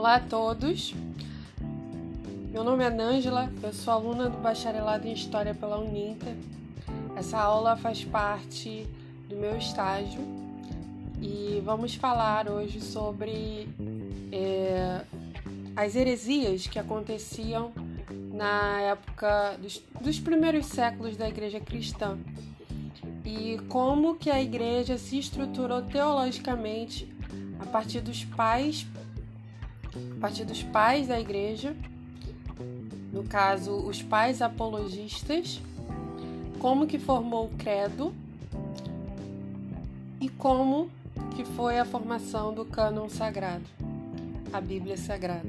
Olá a todos. Meu nome é Nângela, eu sou aluna do Bacharelado em História pela Uninter. Essa aula faz parte do meu estágio e vamos falar hoje sobre é, as heresias que aconteciam na época dos, dos primeiros séculos da Igreja Cristã e como que a Igreja se estruturou teologicamente a partir dos pais, a partir dos pais da Igreja, no caso os pais apologistas, como que formou o credo e como que foi a formação do cânon sagrado, a Bíblia Sagrada.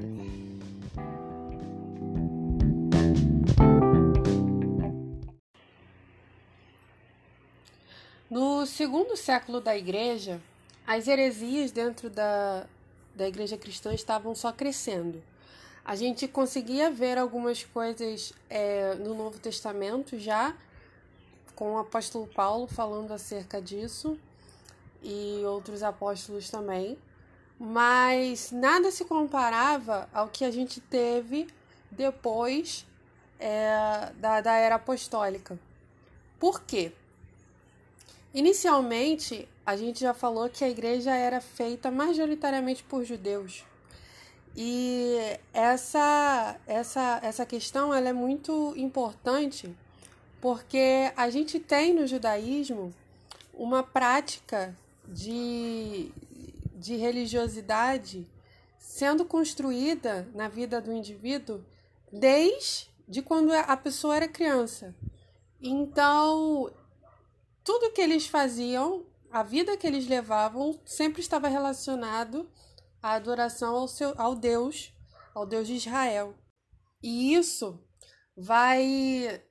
No segundo século da Igreja, as heresias dentro da, da Igreja cristã estavam só crescendo. A gente conseguia ver algumas coisas é, no Novo Testamento já, com o apóstolo Paulo falando acerca disso e outros apóstolos também, mas nada se comparava ao que a gente teve depois é, da, da era apostólica. Por quê? Inicialmente, a gente já falou que a igreja era feita majoritariamente por judeus. E essa essa essa questão ela é muito importante porque a gente tem no judaísmo uma prática de, de religiosidade sendo construída na vida do indivíduo desde quando a pessoa era criança. Então, tudo que eles faziam, a vida que eles levavam, sempre estava relacionado à adoração ao, seu, ao Deus, ao Deus de Israel. E isso vai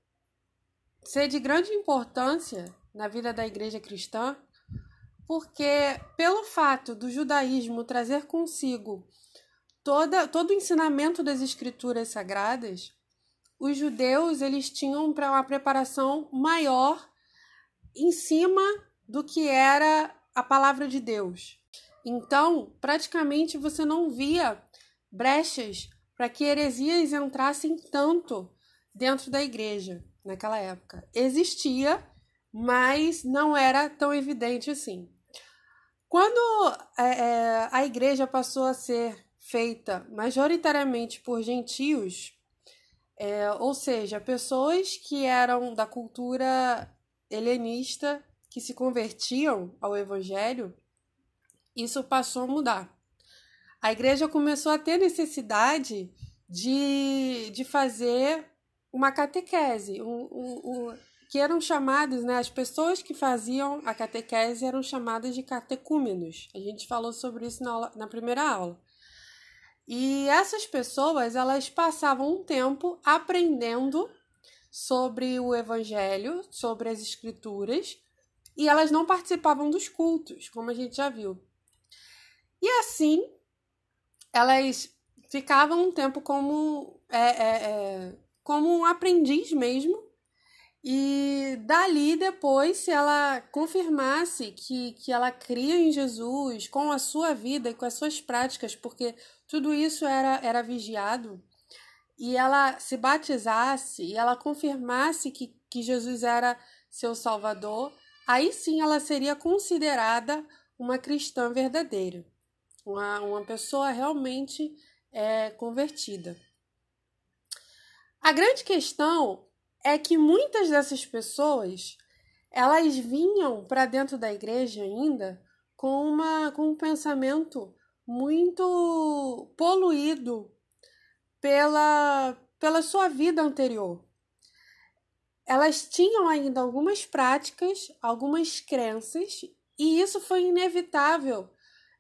ser de grande importância na vida da igreja cristã, porque pelo fato do judaísmo trazer consigo toda, todo o ensinamento das escrituras sagradas, os judeus eles tinham para uma preparação maior em cima do que era a palavra de Deus. Então, praticamente você não via brechas para que heresias entrassem tanto dentro da igreja naquela época. Existia, mas não era tão evidente assim. Quando é, é, a igreja passou a ser feita majoritariamente por gentios, é, ou seja, pessoas que eram da cultura helenista que se convertiam ao evangelho, isso passou a mudar. A igreja começou a ter necessidade de, de fazer uma catequese, um, que eram chamados, né, as pessoas que faziam a catequese eram chamadas de catecúmenos. A gente falou sobre isso na, na primeira aula. E essas pessoas, elas passavam um tempo aprendendo sobre o evangelho, sobre as escrituras, e elas não participavam dos cultos, como a gente já viu. E assim, elas ficavam um tempo como, é, é, é, como um aprendiz mesmo, e dali depois, se ela confirmasse que, que ela cria em Jesus com a sua vida e com as suas práticas, porque tudo isso era, era vigiado, e ela se batizasse e ela confirmasse que, que Jesus era seu Salvador, aí sim ela seria considerada uma cristã verdadeira, uma, uma pessoa realmente é, convertida. A grande questão é que muitas dessas pessoas elas vinham para dentro da igreja ainda com, uma, com um pensamento muito poluído pela, pela sua vida anterior. Elas tinham ainda algumas práticas, algumas crenças, e isso foi inevitável.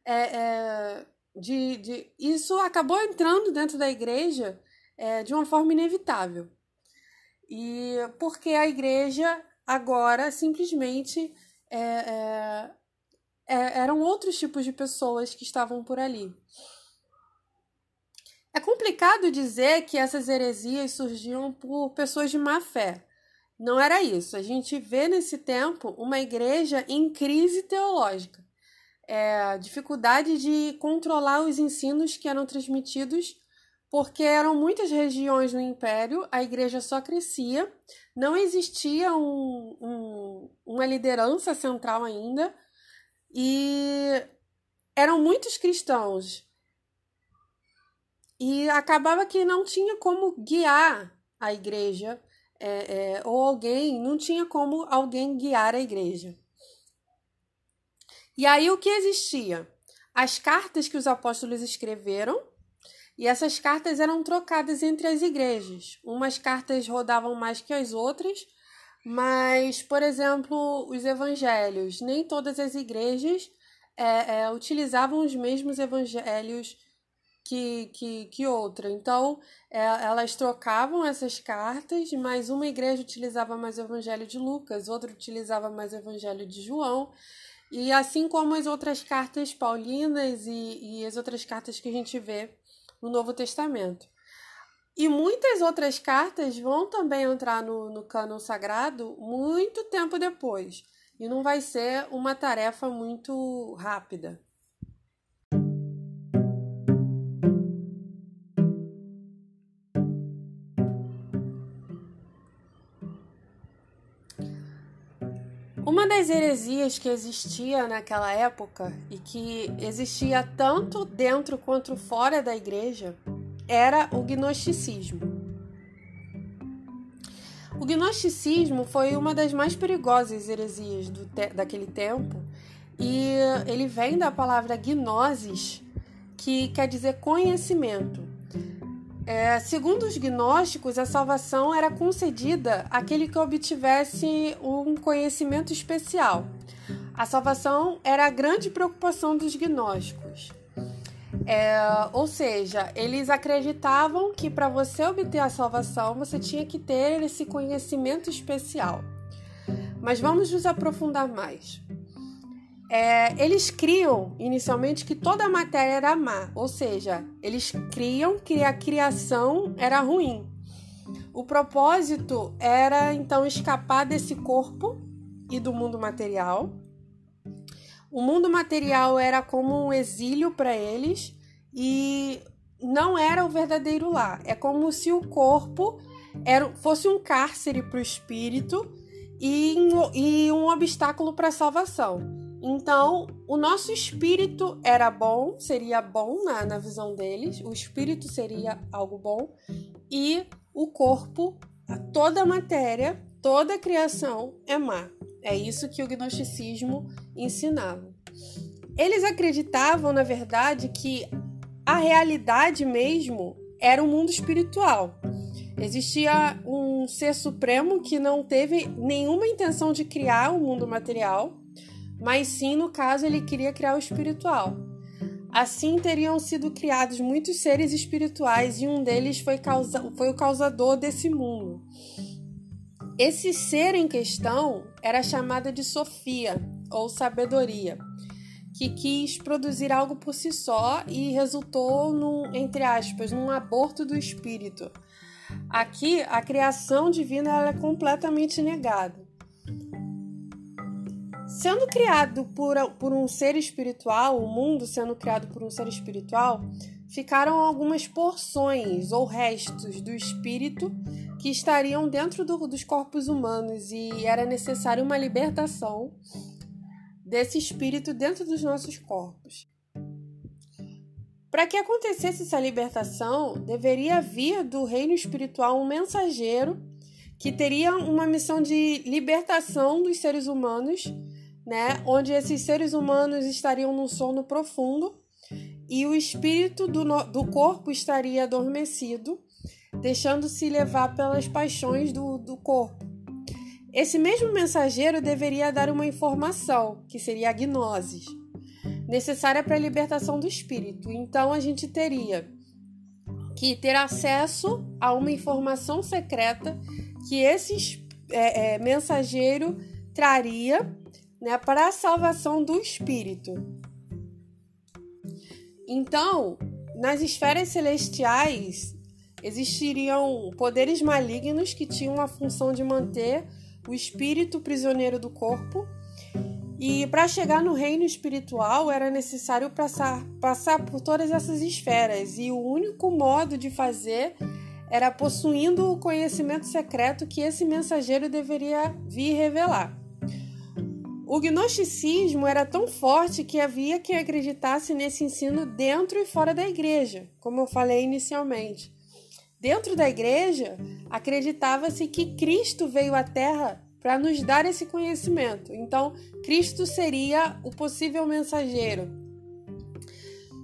É, é, de, de, isso acabou entrando dentro da igreja é, de uma forma inevitável. E porque a igreja agora simplesmente é, é, é eram outros tipos de pessoas que estavam por ali. É complicado dizer que essas heresias surgiam por pessoas de má fé. Não era isso. A gente vê nesse tempo uma igreja em crise teológica. é, dificuldade de controlar os ensinos que eram transmitidos, porque eram muitas regiões no império, a igreja só crescia, não existia um, um, uma liderança central ainda, e eram muitos cristãos. E acabava que não tinha como guiar a igreja, é, é, ou alguém, não tinha como alguém guiar a igreja. E aí o que existia? As cartas que os apóstolos escreveram, e essas cartas eram trocadas entre as igrejas. Umas cartas rodavam mais que as outras, mas, por exemplo, os evangelhos, nem todas as igrejas é, é, utilizavam os mesmos evangelhos que, que, que outra. Então, é, elas trocavam essas cartas, mas uma igreja utilizava mais o evangelho de Lucas, outra utilizava mais o evangelho de João. E assim como as outras cartas paulinas e, e as outras cartas que a gente vê no Novo Testamento. E muitas outras cartas vão também entrar no, no cânon sagrado muito tempo depois. E não vai ser uma tarefa muito rápida. Uma das heresias que existia naquela época e que existia tanto dentro quanto fora da igreja era o gnosticismo. O gnosticismo foi uma das mais perigosas heresias te daquele tempo e ele vem da palavra gnosis, que quer dizer conhecimento. É, segundo os gnósticos, a salvação era concedida àquele que obtivesse um conhecimento especial. A salvação era a grande preocupação dos gnósticos. É, ou seja, eles acreditavam que para você obter a salvação você tinha que ter esse conhecimento especial. Mas vamos nos aprofundar mais. É, eles criam inicialmente que toda a matéria era má, ou seja, eles criam que a criação era ruim. O propósito era então escapar desse corpo e do mundo material. O mundo material era como um exílio para eles e não era o verdadeiro lar. É como se o corpo era, fosse um cárcere para o espírito e, e um obstáculo para a salvação. Então, o nosso espírito era bom, seria bom na, na visão deles, o espírito seria algo bom, e o corpo, toda a matéria, toda a criação é má. É isso que o gnosticismo ensinava. Eles acreditavam, na verdade, que a realidade mesmo era o mundo espiritual. Existia um ser supremo que não teve nenhuma intenção de criar o mundo material mas sim, no caso, ele queria criar o espiritual. Assim teriam sido criados muitos seres espirituais e um deles foi, causa... foi o causador desse mundo. Esse ser em questão era chamada de Sofia, ou sabedoria, que quis produzir algo por si só e resultou num, entre aspas, num aborto do espírito. Aqui, a criação divina é completamente negada. Sendo criado por, por um ser espiritual, o mundo sendo criado por um ser espiritual, ficaram algumas porções ou restos do espírito que estariam dentro do, dos corpos humanos e era necessário uma libertação desse espírito dentro dos nossos corpos. Para que acontecesse essa libertação, deveria vir do reino espiritual um mensageiro que teria uma missão de libertação dos seres humanos né? Onde esses seres humanos estariam num sono profundo e o espírito do, do corpo estaria adormecido, deixando-se levar pelas paixões do, do corpo. Esse mesmo mensageiro deveria dar uma informação, que seria a gnose, necessária para a libertação do espírito. Então a gente teria que ter acesso a uma informação secreta que esse é, é, mensageiro traria né, para a salvação do espírito. Então, nas esferas celestiais existiriam poderes malignos que tinham a função de manter o espírito prisioneiro do corpo E para chegar no reino espiritual era necessário passar, passar por todas essas esferas, e o único modo de fazer era possuindo o conhecimento secreto que esse mensageiro deveria vir revelar. O gnosticismo era tão forte que havia quem acreditasse nesse ensino dentro e fora da igreja, como eu falei inicialmente. Dentro da igreja, acreditava-se que Cristo veio à Terra para nos dar esse conhecimento. Então, Cristo seria o possível mensageiro.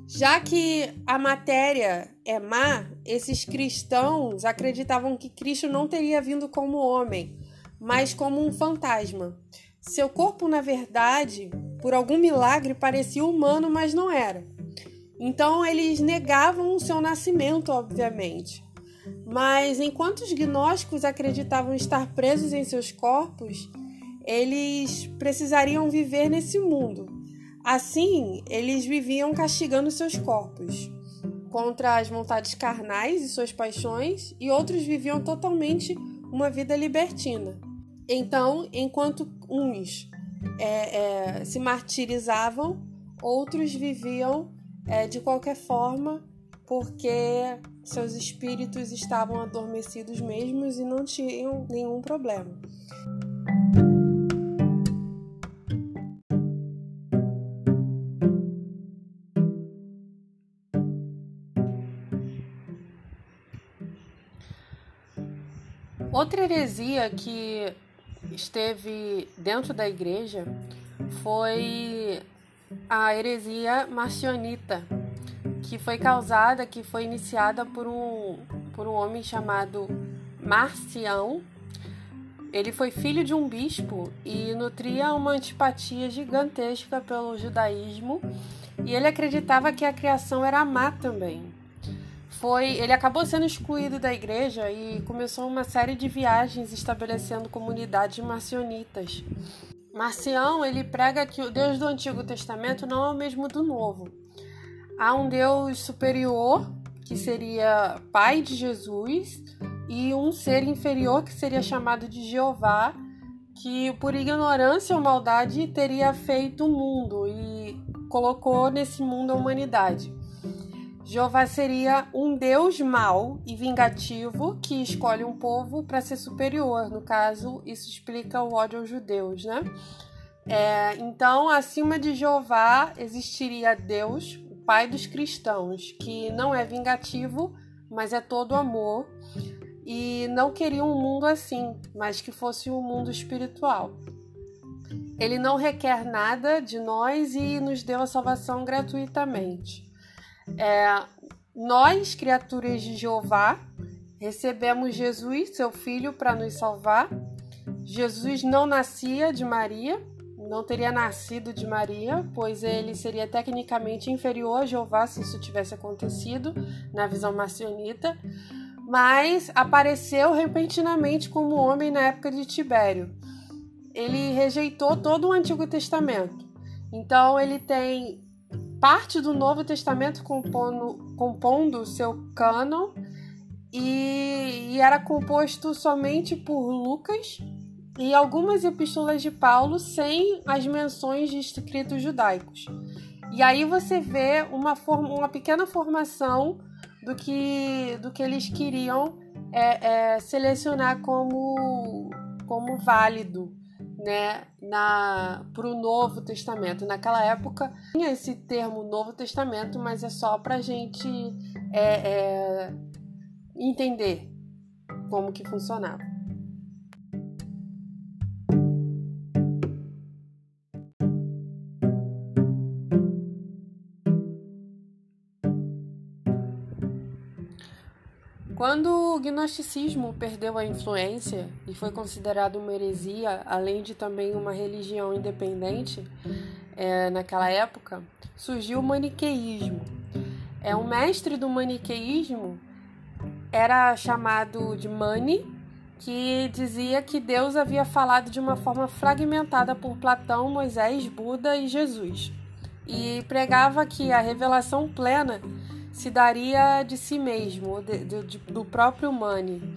Já que a matéria é má, esses cristãos acreditavam que Cristo não teria vindo como homem, mas como um fantasma. Seu corpo, na verdade, por algum milagre, parecia humano, mas não era. Então, eles negavam o seu nascimento, obviamente. Mas enquanto os gnósticos acreditavam estar presos em seus corpos, eles precisariam viver nesse mundo. Assim, eles viviam castigando seus corpos contra as vontades carnais e suas paixões, e outros viviam totalmente uma vida libertina. Então, enquanto uns é, é, se martirizavam, outros viviam é, de qualquer forma porque seus espíritos estavam adormecidos mesmos e não tinham nenhum problema. Outra heresia que esteve dentro da igreja foi a heresia marcionita que foi causada, que foi iniciada por um, por um homem chamado Marcião. Ele foi filho de um bispo e nutria uma antipatia gigantesca pelo judaísmo, e ele acreditava que a criação era má também. Foi, ele acabou sendo excluído da igreja e começou uma série de viagens estabelecendo comunidades marcionitas. Marcião, ele prega que o Deus do Antigo Testamento não é o mesmo do Novo há um Deus superior, que seria pai de Jesus, e um ser inferior, que seria chamado de Jeová, que por ignorância ou maldade teria feito o mundo e colocou nesse mundo a humanidade. Jeová seria um Deus mau e vingativo que escolhe um povo para ser superior. No caso, isso explica o ódio aos judeus, né? É, então, acima de Jeová existiria Deus, pai dos cristãos, que não é vingativo, mas é todo amor, e não queria um mundo assim, mas que fosse um mundo espiritual. Ele não requer nada de nós e nos deu a salvação gratuitamente. É, nós, criaturas de Jeová, recebemos Jesus, seu filho, para nos salvar. Jesus não nascia de Maria, não teria nascido de Maria, pois ele seria tecnicamente inferior a Jeová se isso tivesse acontecido na visão marcionita, mas apareceu repentinamente como homem na época de Tibério. Ele rejeitou todo o Antigo Testamento. Então ele tem parte do Novo Testamento compondo, compondo seu cânon e, e era composto somente por Lucas e algumas epístolas de Paulo sem as menções de escritos judaicos. E aí você vê uma, forma, uma pequena formação do que, do que eles queriam é, é, selecionar como, como válido né, para o Novo Testamento. Naquela época tinha esse termo Novo Testamento, mas é só para a gente é, é, entender como que funcionava. Quando o gnosticismo perdeu a influência e foi considerado uma heresia, além de também uma religião independente, é, naquela época, surgiu o maniqueísmo. É um mestre do maniqueísmo era chamado de Mani, que dizia que Deus havia falado de uma forma fragmentada por Platão, Moisés, Buda e Jesus, e pregava que a revelação plena se daria de si mesmo, de, de, do próprio Mani.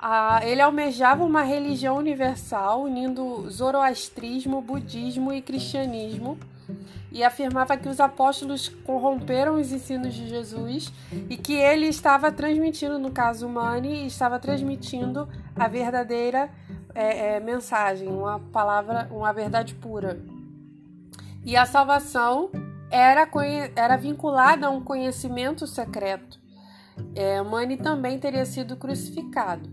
Ah, ele almejava uma religião universal unindo zoroastrismo, budismo e cristianismo e afirmava que os apóstolos corromperam os ensinos de Jesus e que ele estava transmitindo, no caso Mani, estava transmitindo a verdadeira é, é, mensagem, uma palavra, uma verdade pura. E a salvação era, era vinculada a um conhecimento secreto. É, Mani também teria sido crucificado.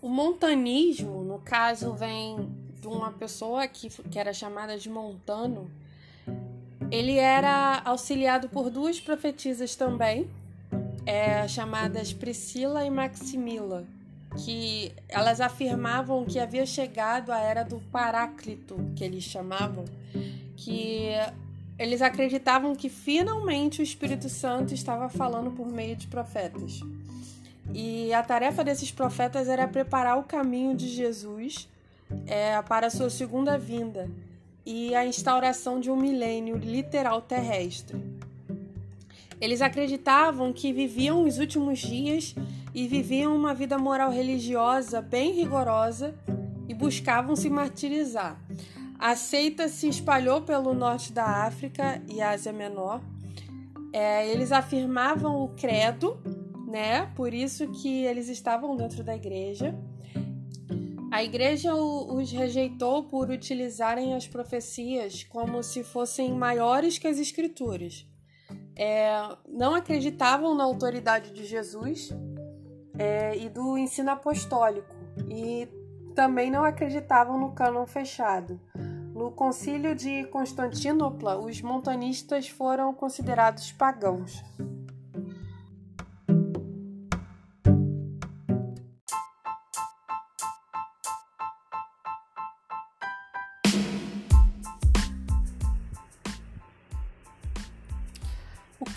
O montanismo, no caso, vem de uma pessoa que, que era chamada de Montano. Ele era auxiliado por duas profetisas também, é, chamadas Priscila e Maximila, que elas afirmavam que havia chegado a era do Paráclito, que eles chamavam, que eles acreditavam que finalmente o Espírito Santo estava falando por meio de profetas. E a tarefa desses profetas era preparar o caminho de Jesus é, para a sua segunda vinda e a instauração de um milênio literal terrestre. Eles acreditavam que viviam os últimos dias e viviam uma vida moral religiosa bem rigorosa e buscavam se martirizar. A seita se espalhou pelo norte da África e Ásia Menor. É, eles afirmavam o credo, né? Por isso que eles estavam dentro da igreja. A igreja os rejeitou por utilizarem as profecias como se fossem maiores que as escrituras. É, não acreditavam na autoridade de Jesus é, e do ensino apostólico, e também não acreditavam no cânon fechado. No concílio de Constantinopla, os montanistas foram considerados pagãos.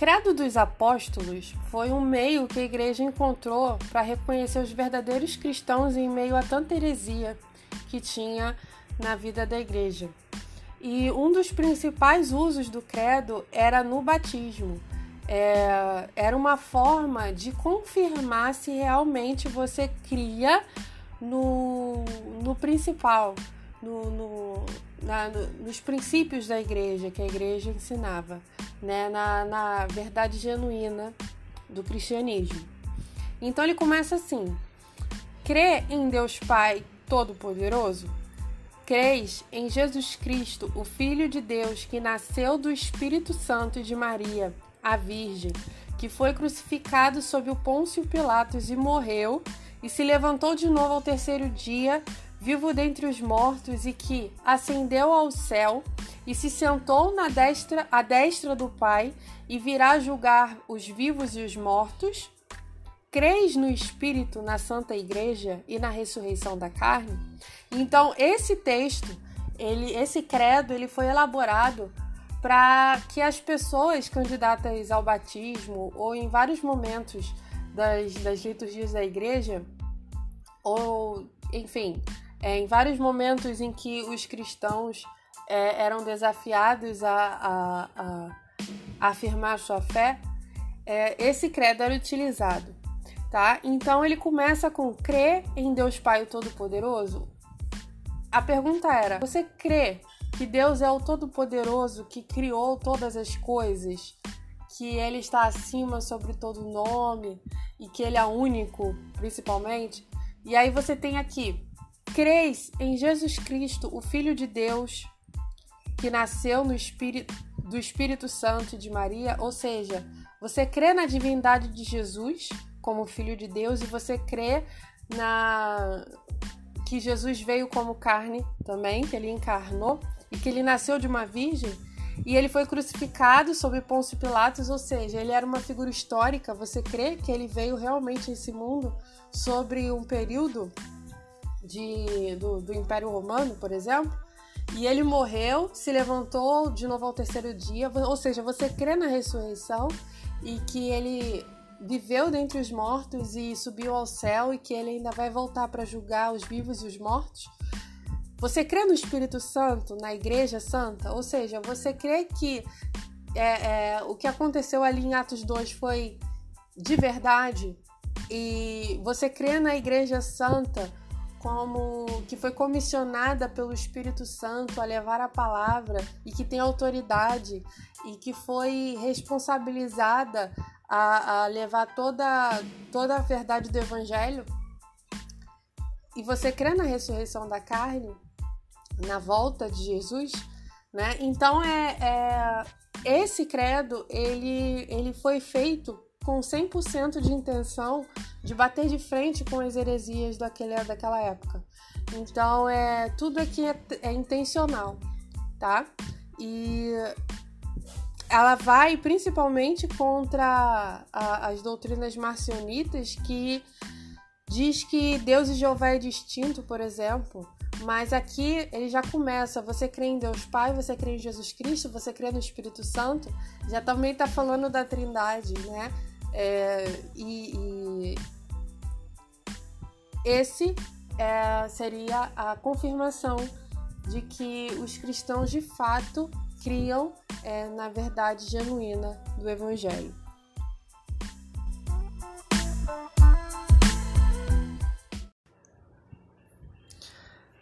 Credo dos Apóstolos foi um meio que a igreja encontrou para reconhecer os verdadeiros cristãos em meio a tanta heresia que tinha na vida da igreja. E um dos principais usos do credo era no batismo. É, era uma forma de confirmar se realmente você cria no, no principal, no, no, na, no, nos princípios da igreja que a igreja ensinava né, na, na verdade genuína do cristianismo. Então ele começa assim: crê em Deus Pai Todo-Poderoso? Creis em Jesus Cristo, o Filho de Deus, que nasceu do Espírito Santo de Maria, a Virgem, que foi crucificado sob o Pôncio Pilatos e morreu, e se levantou de novo ao terceiro dia, vivo dentre os mortos, e que ascendeu ao céu e se sentou na destra, à destra do Pai e virá julgar os vivos e os mortos? Creis no Espírito, na Santa Igreja e na ressurreição da carne? Então, esse texto, ele, esse credo, ele foi elaborado para que as pessoas candidatas ao batismo ou em vários momentos das, das liturgias da igreja, ou enfim, é, em vários momentos em que os cristãos é, eram desafiados a, a, a, afirmar sua fé, é, esse credo era utilizado. Tá? Então ele começa com crer em Deus Pai Todo-Poderoso. A pergunta era: você crê que Deus é o Todo-Poderoso que criou todas as coisas, que Ele está acima sobre todo nome e que Ele é único, principalmente? E aí você tem aqui: creis em Jesus Cristo, o Filho de Deus, que nasceu no Espírito, do Espírito Santo de Maria, ou seja, você crê na divindade de Jesus como filho de Deus e você crê na que Jesus veio como carne também, que ele encarnou e que ele nasceu de uma virgem e ele foi crucificado sob Pôncio Pilatos, ou seja, ele era uma figura histórica. Você crê que ele veio realmente a esse mundo sobre um período de, do, do Império Romano, por exemplo? E ele morreu, se levantou de novo ao terceiro dia, ou seja, você crê na ressurreição e que ele viveu dentre os mortos e subiu ao céu e que ele ainda vai voltar para julgar os vivos e os mortos. você crê no Espírito Santo, na Igreja Santa? Ou seja, você crê que é, é, o que aconteceu ali em Atos 2 foi de verdade? E você crê na Igreja Santa como que foi comissionada pelo Espírito Santo a levar a palavra e que tem autoridade e que foi responsabilizada a, a levar toda, toda a verdade do Evangelho? E você crê na ressurreição da carne? na volta de Jesus, né? Então é, é esse credo ele, ele foi feito com 100% de intenção de bater de frente com as heresias daquele, daquela época. Então é tudo aqui é, é intencional, tá? E ela vai principalmente contra a, as doutrinas marcionitas que diz que Deus e Jeová é distinto, por exemplo, mas aqui ele já começa. Você crê em Deus Pai, você crê em Jesus Cristo, você crê no Espírito Santo. Já também está falando da Trindade, né? É, e, e, esse é, seria a confirmação de que os cristãos de fato criam é, na verdade genuína do Evangelho.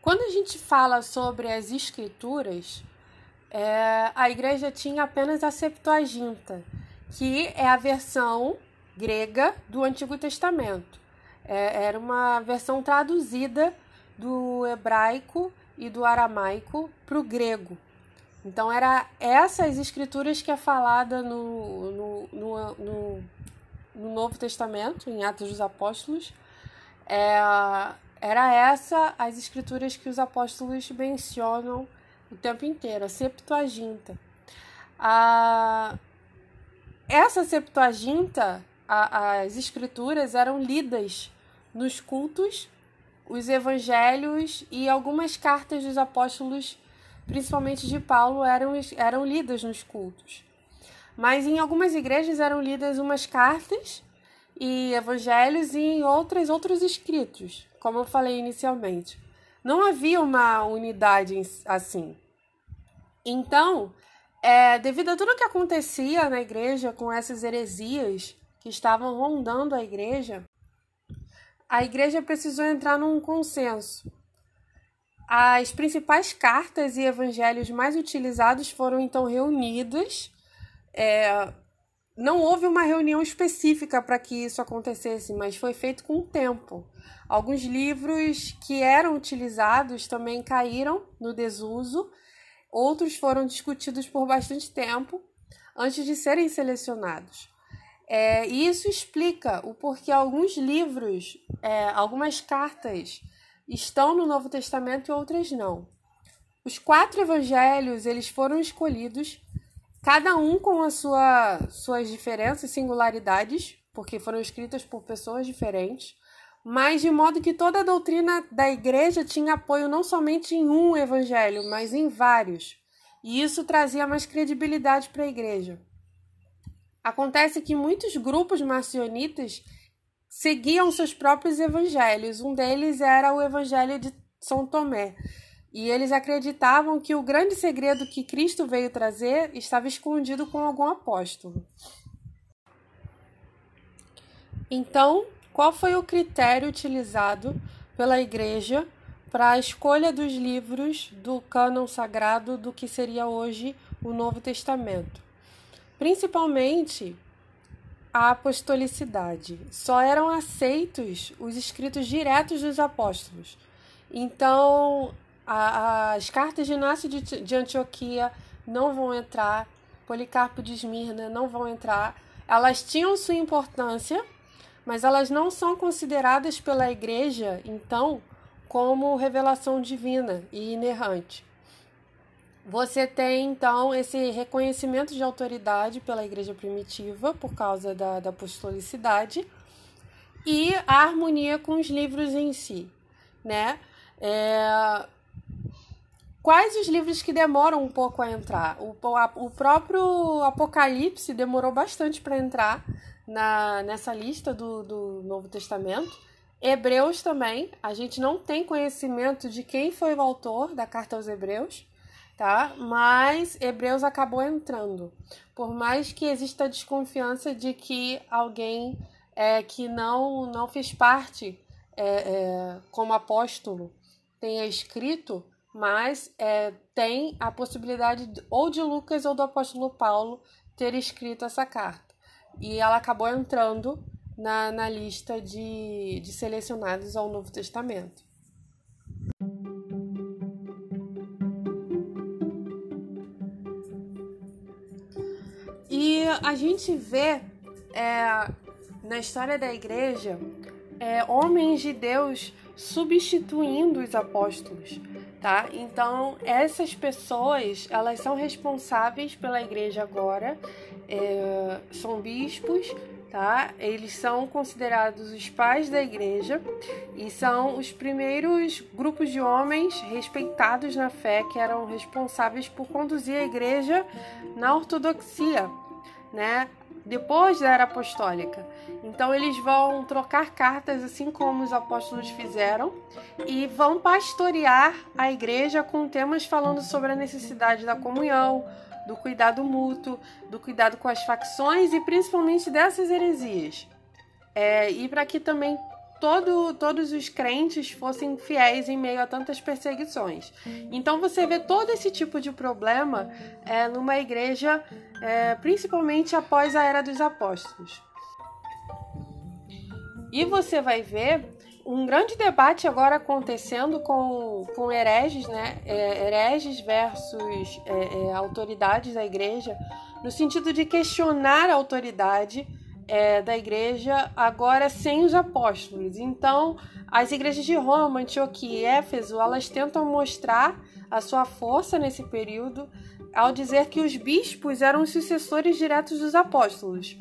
Quando a gente fala sobre as escrituras, é, a igreja tinha apenas a Septuaginta, que é a versão grega do Antigo Testamento. É, era uma versão traduzida do hebraico e do aramaico para o grego. Então, era essas escrituras que é falada no, no, no, no, no Novo Testamento, em Atos dos Apóstolos. É, era essa as escrituras que os apóstolos mencionam o tempo inteiro, a Septuaginta. Essa Septuaginta, a, as escrituras eram lidas nos cultos, os evangelhos e algumas cartas dos apóstolos, principalmente de Paulo, eram, eram lidas nos cultos. Mas em algumas igrejas eram lidas umas cartas e evangelhos e em outras outros escritos, como eu falei inicialmente. Não havia uma unidade assim. Então, é, devido a tudo que acontecia na igreja com essas heresias que estavam rondando a igreja, a igreja precisou entrar num consenso. As principais cartas e evangelhos mais utilizados foram então reunidas. É, não houve uma reunião específica para que isso acontecesse, mas foi feito com o tempo. Alguns livros que eram utilizados também caíram no desuso, outros foram discutidos por bastante tempo antes de serem selecionados. É, e isso explica o porquê alguns livros, é, algumas cartas estão no Novo Testamento e outras não. Os quatro evangelhos eles foram escolhidos, cada um com as sua, suas diferenças e singularidades, porque foram escritas por pessoas diferentes mas de modo que toda a doutrina da igreja tinha apoio não somente em um evangelho, mas em vários. E isso trazia mais credibilidade para a igreja. Acontece que muitos grupos marcionitas seguiam seus próprios evangelhos. Um deles era o evangelho de São Tomé. E eles acreditavam que o grande segredo que Cristo veio trazer estava escondido com algum apóstolo. Então, qual foi o critério utilizado pela Igreja para a escolha dos livros do cânon sagrado do que seria hoje o Novo Testamento? Principalmente a apostolicidade. Só eram aceitos os escritos diretos dos apóstolos. Então, a, as cartas de Inácio de, de Antioquia não vão entrar, Policarpo de Esmirna não vão entrar. Elas tinham sua importância, mas elas não são consideradas pela Igreja, então, como revelação divina e inerrante. Você tem, então, esse reconhecimento de autoridade pela Igreja primitiva, por causa da, da apostolicidade, e a harmonia com os livros em si, né? É... Quais os livros que demoram um pouco a entrar? O, o próprio Apocalipse demorou bastante para entrar, na, nessa lista do, do Novo Testamento. Hebreus também, a gente não tem conhecimento de quem foi o autor da carta aos Hebreus, tá? Mas Hebreus acabou entrando. Por mais que exista desconfiança de que alguém é, que não, não fez parte é, é, como apóstolo tenha escrito, mas é, tem a possibilidade ou de Lucas ou do apóstolo Paulo ter escrito essa carta. E ela acabou entrando na, na lista de, de selecionados ao Novo Testamento. E a gente vê é, na história da igreja é, homens de Deus substituindo os apóstolos, tá? Então essas pessoas elas são responsáveis pela igreja agora, é, são bispos, tá? Eles são considerados os pais da igreja e são os primeiros grupos de homens respeitados na fé que eram responsáveis por conduzir a igreja na ortodoxia, né? Depois da era apostólica. Então eles vão trocar cartas assim como os apóstolos fizeram e vão pastorear a igreja com temas falando sobre a necessidade da comunhão, do cuidado mútuo, do cuidado com as facções e principalmente dessas heresias. É, e para que também todo, todos os crentes fossem fiéis em meio a tantas perseguições. Então você vê todo esse tipo de problema é, numa igreja, é, principalmente após a era dos apóstolos. E você vai ver um grande debate agora acontecendo com, com hereges, né? É, hereges versus é, é, autoridades da igreja, no sentido de questionar a autoridade é, da igreja agora sem os apóstolos. Então, as igrejas de Roma, Antioquia e Éfeso, elas tentam mostrar a sua força nesse período ao dizer que os bispos eram os sucessores diretos dos apóstolos.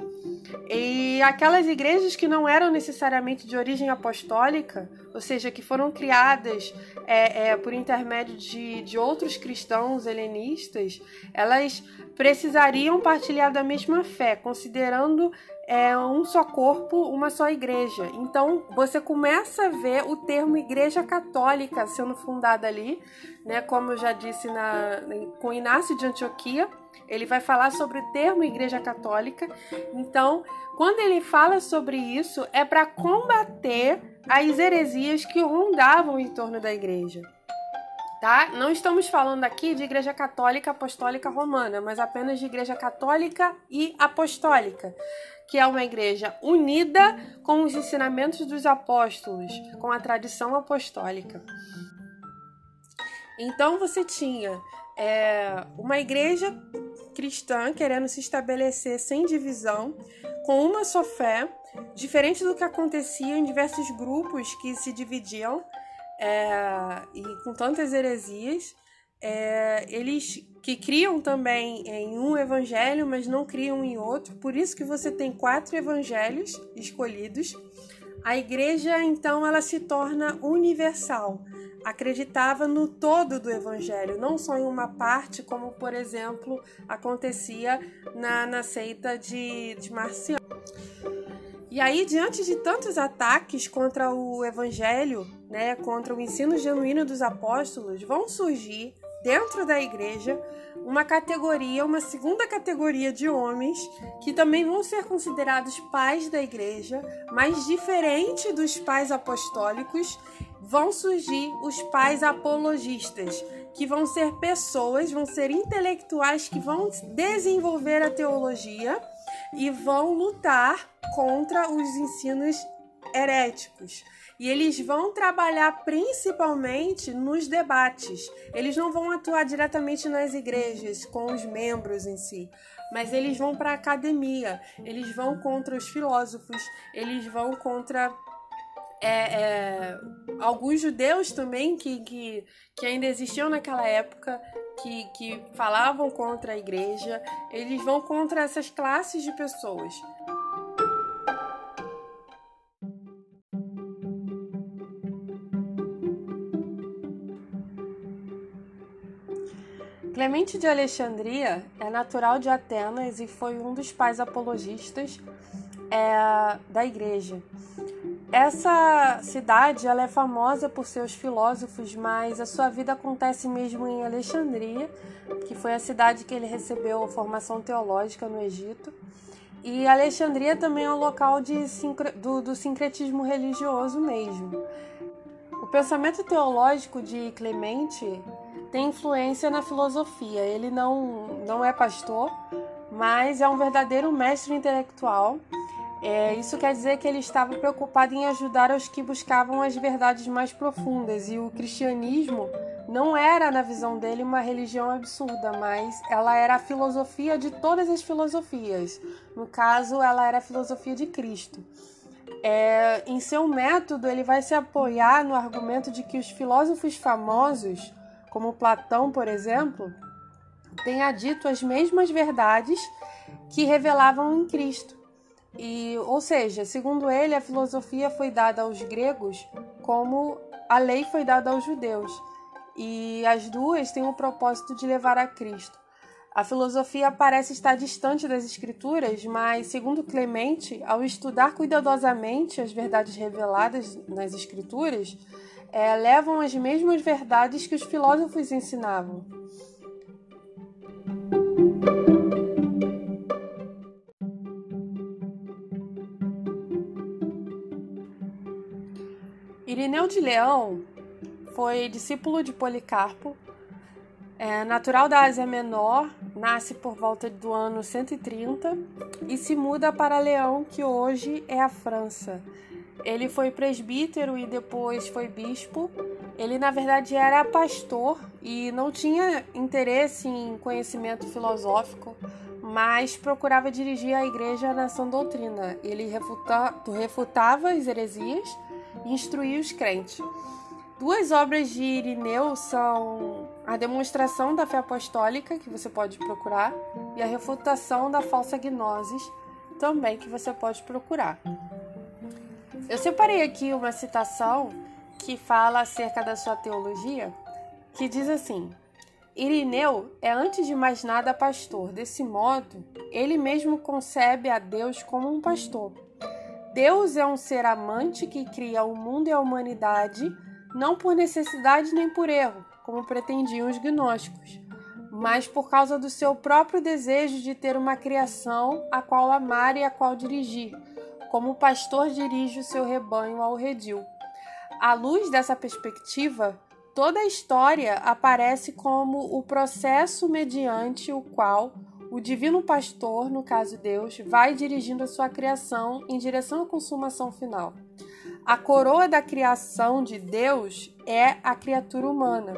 E aquelas igrejas que não eram necessariamente de origem apostólica, ou seja, que foram criadas é, é, por intermédio de, de outros cristãos helenistas, elas precisariam partilhar da mesma fé, considerando é um só corpo, uma só igreja. Então você começa a ver o termo Igreja Católica sendo fundada ali, né? Como eu já disse na, com Inácio de Antioquia, ele vai falar sobre o termo Igreja Católica. Então, quando ele fala sobre isso, é para combater as heresias que rondavam em torno da igreja. Tá? Não estamos falando aqui de Igreja Católica Apostólica Romana, mas apenas de Igreja Católica e Apostólica que é uma igreja unida com os ensinamentos dos apóstolos, com a tradição apostólica. Então você tinha é, uma igreja cristã querendo se estabelecer sem divisão, com uma só fé, diferente do que acontecia em diversos grupos que se dividiam é, e com tantas heresias. É, eles que criam também em um evangelho, mas não criam em outro. Por isso que você tem quatro evangelhos escolhidos. A igreja então ela se torna universal. Acreditava no todo do evangelho, não só em uma parte, como por exemplo acontecia na, na seita de, de Marciano. E aí, diante de tantos ataques contra o evangelho, né, contra o ensino genuíno dos apóstolos, vão surgir dentro da igreja uma categoria, uma segunda categoria de homens que também vão ser considerados pais da igreja, mas diferente dos pais apostólicos, vão surgir os pais apologistas, que vão ser pessoas, vão ser intelectuais que vão desenvolver a teologia e vão lutar contra os ensinos heréticos. E eles vão trabalhar principalmente nos debates. Eles não vão atuar diretamente nas igrejas com os membros em si, mas eles vão para a academia. Eles vão contra os filósofos. Eles vão contra é, é, alguns judeus também que, que, que ainda existiam naquela época, que, que falavam contra a igreja, eles vão contra essas classes de pessoas. Clemente de Alexandria é natural de Atenas e foi um dos pais apologistas é, da igreja. essa cidade ela é famosa por seus filósofos, mas a sua vida acontece mesmo em Alexandria, que foi a cidade que ele recebeu a formação teológica no Egito. E Alexandria também é um local de, do, do sincretismo religioso mesmo. O pensamento teológico de Clemente tem influência na filosofia. Ele não, não é pastor, mas é um verdadeiro mestre intelectual é, isso quer dizer que ele estava preocupado em ajudar os que buscavam as verdades mais profundas, e o cristianismo não era, na visão dele, uma religião absurda, mas ela era a filosofia de todas as filosofias. No caso, ela era a filosofia de Cristo. É, em seu método, ele vai se apoiar no argumento de que os filósofos famosos, como Platão, por exemplo, tenha dito as mesmas verdades que revelavam em Cristo. E, ou seja, segundo ele, a filosofia foi dada aos gregos como a lei foi dada aos judeus. E as duas têm o propósito de levar a Cristo. A filosofia parece estar distante das escrituras, mas, segundo Clemente, ao estudar cuidadosamente as verdades reveladas nas escrituras, é, levam as mesmas verdades que os filósofos ensinavam. Irineu de Leão foi discípulo de Policarpo, é natural da Ásia Menor, nasce por volta do ano 130 e se muda para Leão, que hoje é a França. Ele foi presbítero e depois foi bispo. Ele, na verdade, era pastor e não tinha interesse em conhecimento filosófico, mas procurava dirigir a igreja na sã doutrina. Ele refuta, refutava as heresias instruir os crentes. Duas obras de Irineu são a demonstração da fé apostólica, que você pode procurar, e a refutação da falsa gnosis, também que você pode procurar. Eu separei aqui uma citação que fala acerca da sua teologia, que diz assim: Irineu é antes de mais nada pastor. Desse modo, ele mesmo concebe a Deus como um pastor Deus é um ser amante que cria o mundo e a humanidade não por necessidade nem por erro, como pretendiam os gnósticos, mas por causa do seu próprio desejo de ter uma criação a qual amar e a qual dirigir, como o pastor dirige o seu rebanho ao redil. À luz dessa perspectiva, toda a história aparece como o processo mediante o qual o divino pastor, no caso Deus, vai dirigindo a sua criação em direção à consumação final. A coroa da criação de Deus é a criatura humana.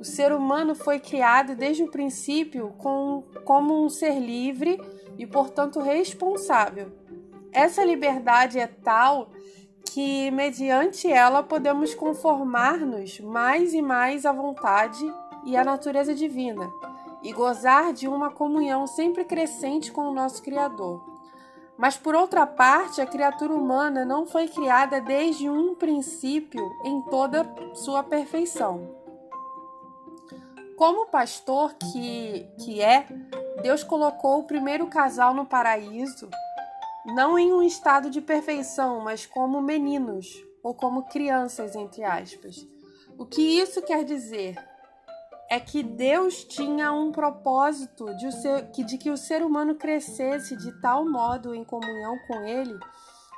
O ser humano foi criado desde o princípio com, como um ser livre e, portanto, responsável. Essa liberdade é tal que, mediante ela, podemos conformar-nos mais e mais à vontade e à natureza divina e gozar de uma comunhão sempre crescente com o nosso Criador. Mas, por outra parte, a criatura humana não foi criada desde um princípio em toda sua perfeição. Como pastor que, que é, Deus colocou o primeiro casal no paraíso, não em um estado de perfeição, mas como meninos, ou como crianças, entre aspas. O que isso quer dizer? é que Deus tinha um propósito de, ser, de que o ser humano crescesse de tal modo em comunhão com Ele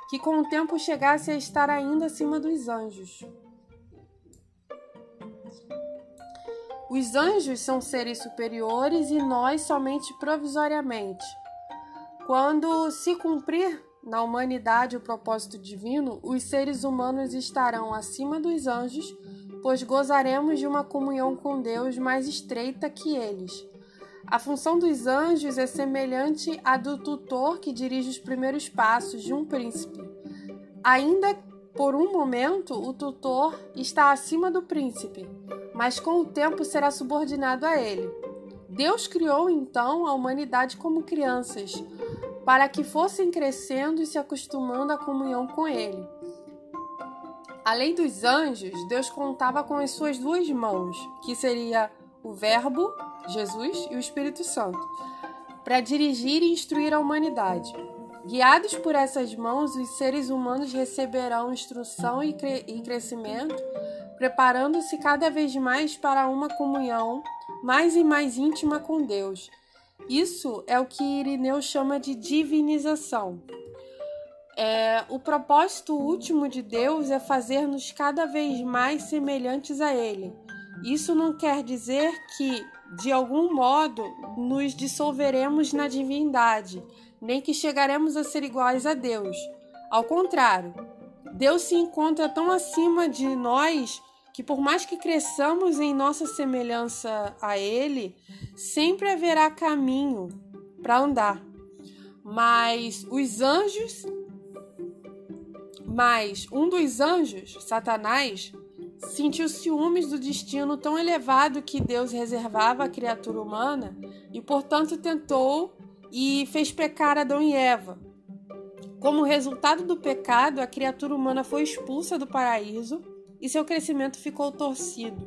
que com o tempo chegasse a estar ainda acima dos anjos. Os anjos são seres superiores e nós somente provisoriamente. Quando se cumprir na humanidade o propósito divino, os seres humanos estarão acima dos anjos pois gozaremos de uma comunhão com Deus mais estreita que eles. A função dos anjos é semelhante à do tutor que dirige os primeiros passos de um príncipe. Ainda por um momento, o tutor está acima do príncipe, mas com o tempo será subordinado a ele. Deus criou então a humanidade como crianças, para que fossem crescendo e se acostumando à comunhão com ele. Além dos anjos, Deus contava com as suas duas mãos, que seria o Verbo, Jesus, e o Espírito Santo, para dirigir e instruir a humanidade. Guiados por essas mãos, os seres humanos receberão instrução e, cre e crescimento, preparando-se cada vez mais para uma comunhão mais e mais íntima com Deus. Isso é o que Irineu chama de divinização. É, o propósito último de Deus é fazer-nos cada vez mais semelhantes a Ele. Isso não quer dizer que, de algum modo, nos dissolveremos na divindade nem que chegaremos a ser iguais a Deus. Ao contrário, Deus se encontra tão acima de nós que, por mais que cresçamos em nossa semelhança a Ele, sempre haverá caminho para andar. Mas os anjos, mas um dos anjos, Satanás, sentiu ciúmes do destino tão elevado que Deus reservava à criatura humana e, portanto, tentou e fez pecar Adão e Eva. Como resultado do pecado, a criatura humana foi expulsa do paraíso e seu crescimento ficou torcido.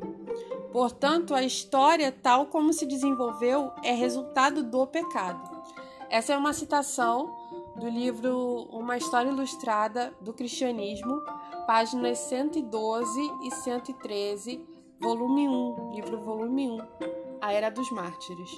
Portanto, a história, tal como se desenvolveu, é resultado do pecado. Essa é uma citação do livro Uma História Ilustrada do Cristianismo, páginas 112 e 113, volume 1, livro volume 1, A Era dos Mártires.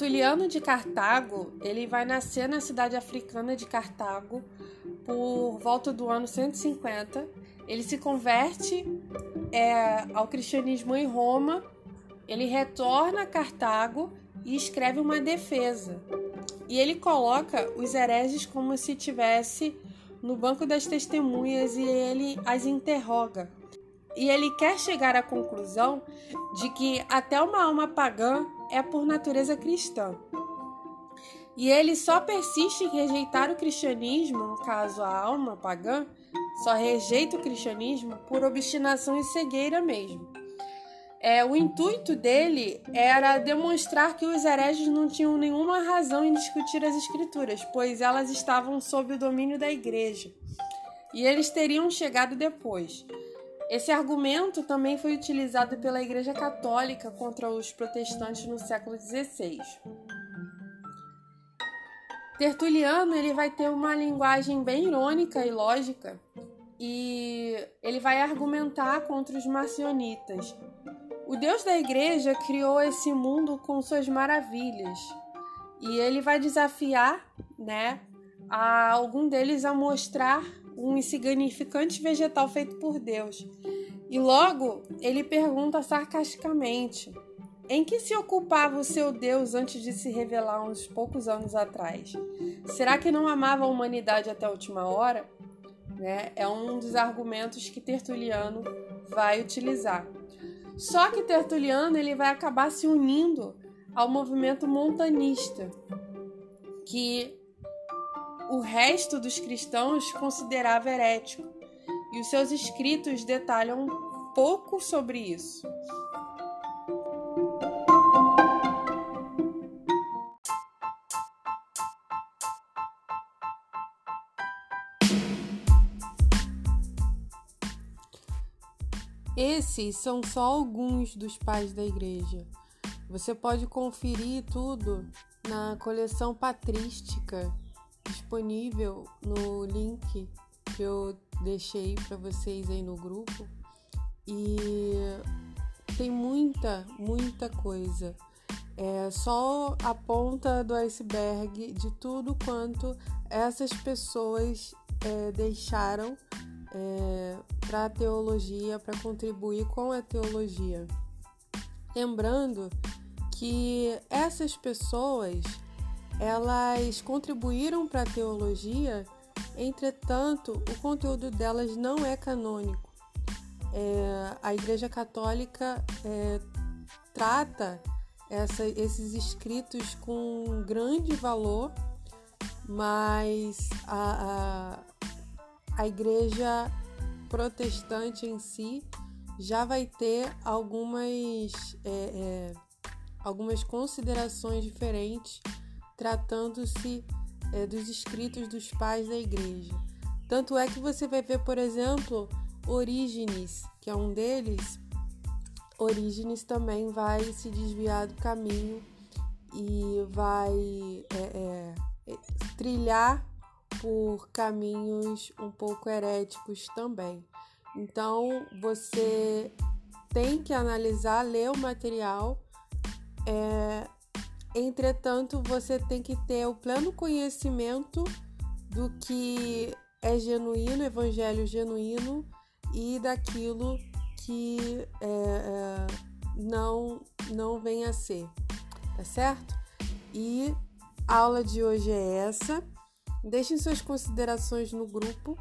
Tertuliano de Cartago, ele vai nascer na cidade africana de Cartago por volta do ano 150. Ele se converte é, ao cristianismo em Roma, ele retorna a Cartago e escreve uma defesa. E ele coloca os hereges como se tivesse no banco das testemunhas e ele as interroga. E ele quer chegar à conclusão de que até uma alma pagã é por natureza cristã. E ele só persiste em rejeitar o cristianismo, no caso a alma pagã, só rejeita o cristianismo por obstinação e cegueira mesmo. É, o intuito dele era demonstrar que os hereges não tinham nenhuma razão em discutir as escrituras, pois elas estavam sob o domínio da igreja. E eles teriam chegado depois. Esse argumento também foi utilizado pela Igreja Católica contra os protestantes no século XVI. Tertuliano ele vai ter uma linguagem bem irônica e lógica e ele vai argumentar contra os marcionitas. O Deus da Igreja criou esse mundo com suas maravilhas e ele vai desafiar, né, a algum deles a mostrar um insignificante vegetal feito por Deus. E logo ele pergunta sarcasticamente: em que se ocupava o seu Deus antes de se revelar uns poucos anos atrás? Será que não amava a humanidade até a última hora? Né? É um dos argumentos que Tertuliano vai utilizar. Só que Tertuliano ele vai acabar se unindo ao movimento montanista, que o resto dos cristãos considerava herético, e os seus escritos detalham pouco sobre isso. Esses são só alguns dos pais da igreja. Você pode conferir tudo na coleção patrística disponível no link que eu deixei para vocês aí no grupo e tem muita, muita coisa. É só a ponta do iceberg de tudo quanto essas pessoas é, deixaram é, para a teologia, para contribuir com a teologia. Lembrando que essas pessoas elas contribuíram para a teologia, entretanto, o conteúdo delas não é canônico. É, a Igreja Católica é, trata essa, esses escritos com grande valor, mas a, a, a Igreja protestante em si já vai ter algumas, é, é algumas considerações diferentes tratando-se é, dos escritos dos pais da igreja. Tanto é que você vai ver, por exemplo, Orígenes, que é um deles. Orígenes também vai se desviar do caminho e vai é, é, trilhar por caminhos um pouco heréticos também. Então você tem que analisar, ler o material. É, entretanto, você tem que ter o pleno conhecimento do que é genuíno, evangelho genuíno, e daquilo que é, é, não, não vem a ser, tá certo? E a aula de hoje é essa. Deixem suas considerações no grupo,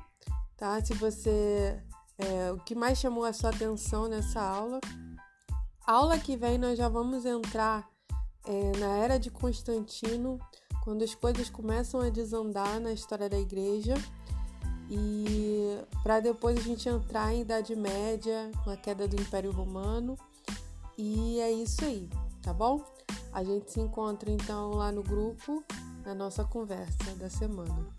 tá? Se você. É, o que mais chamou a sua atenção nessa aula. Aula que vem nós já vamos entrar é, na era de Constantino, quando as coisas começam a desandar na história da igreja e para depois a gente entrar em Idade Média, com a queda do Império Romano. E é isso aí, tá bom? A gente se encontra então lá no grupo, na nossa conversa da semana.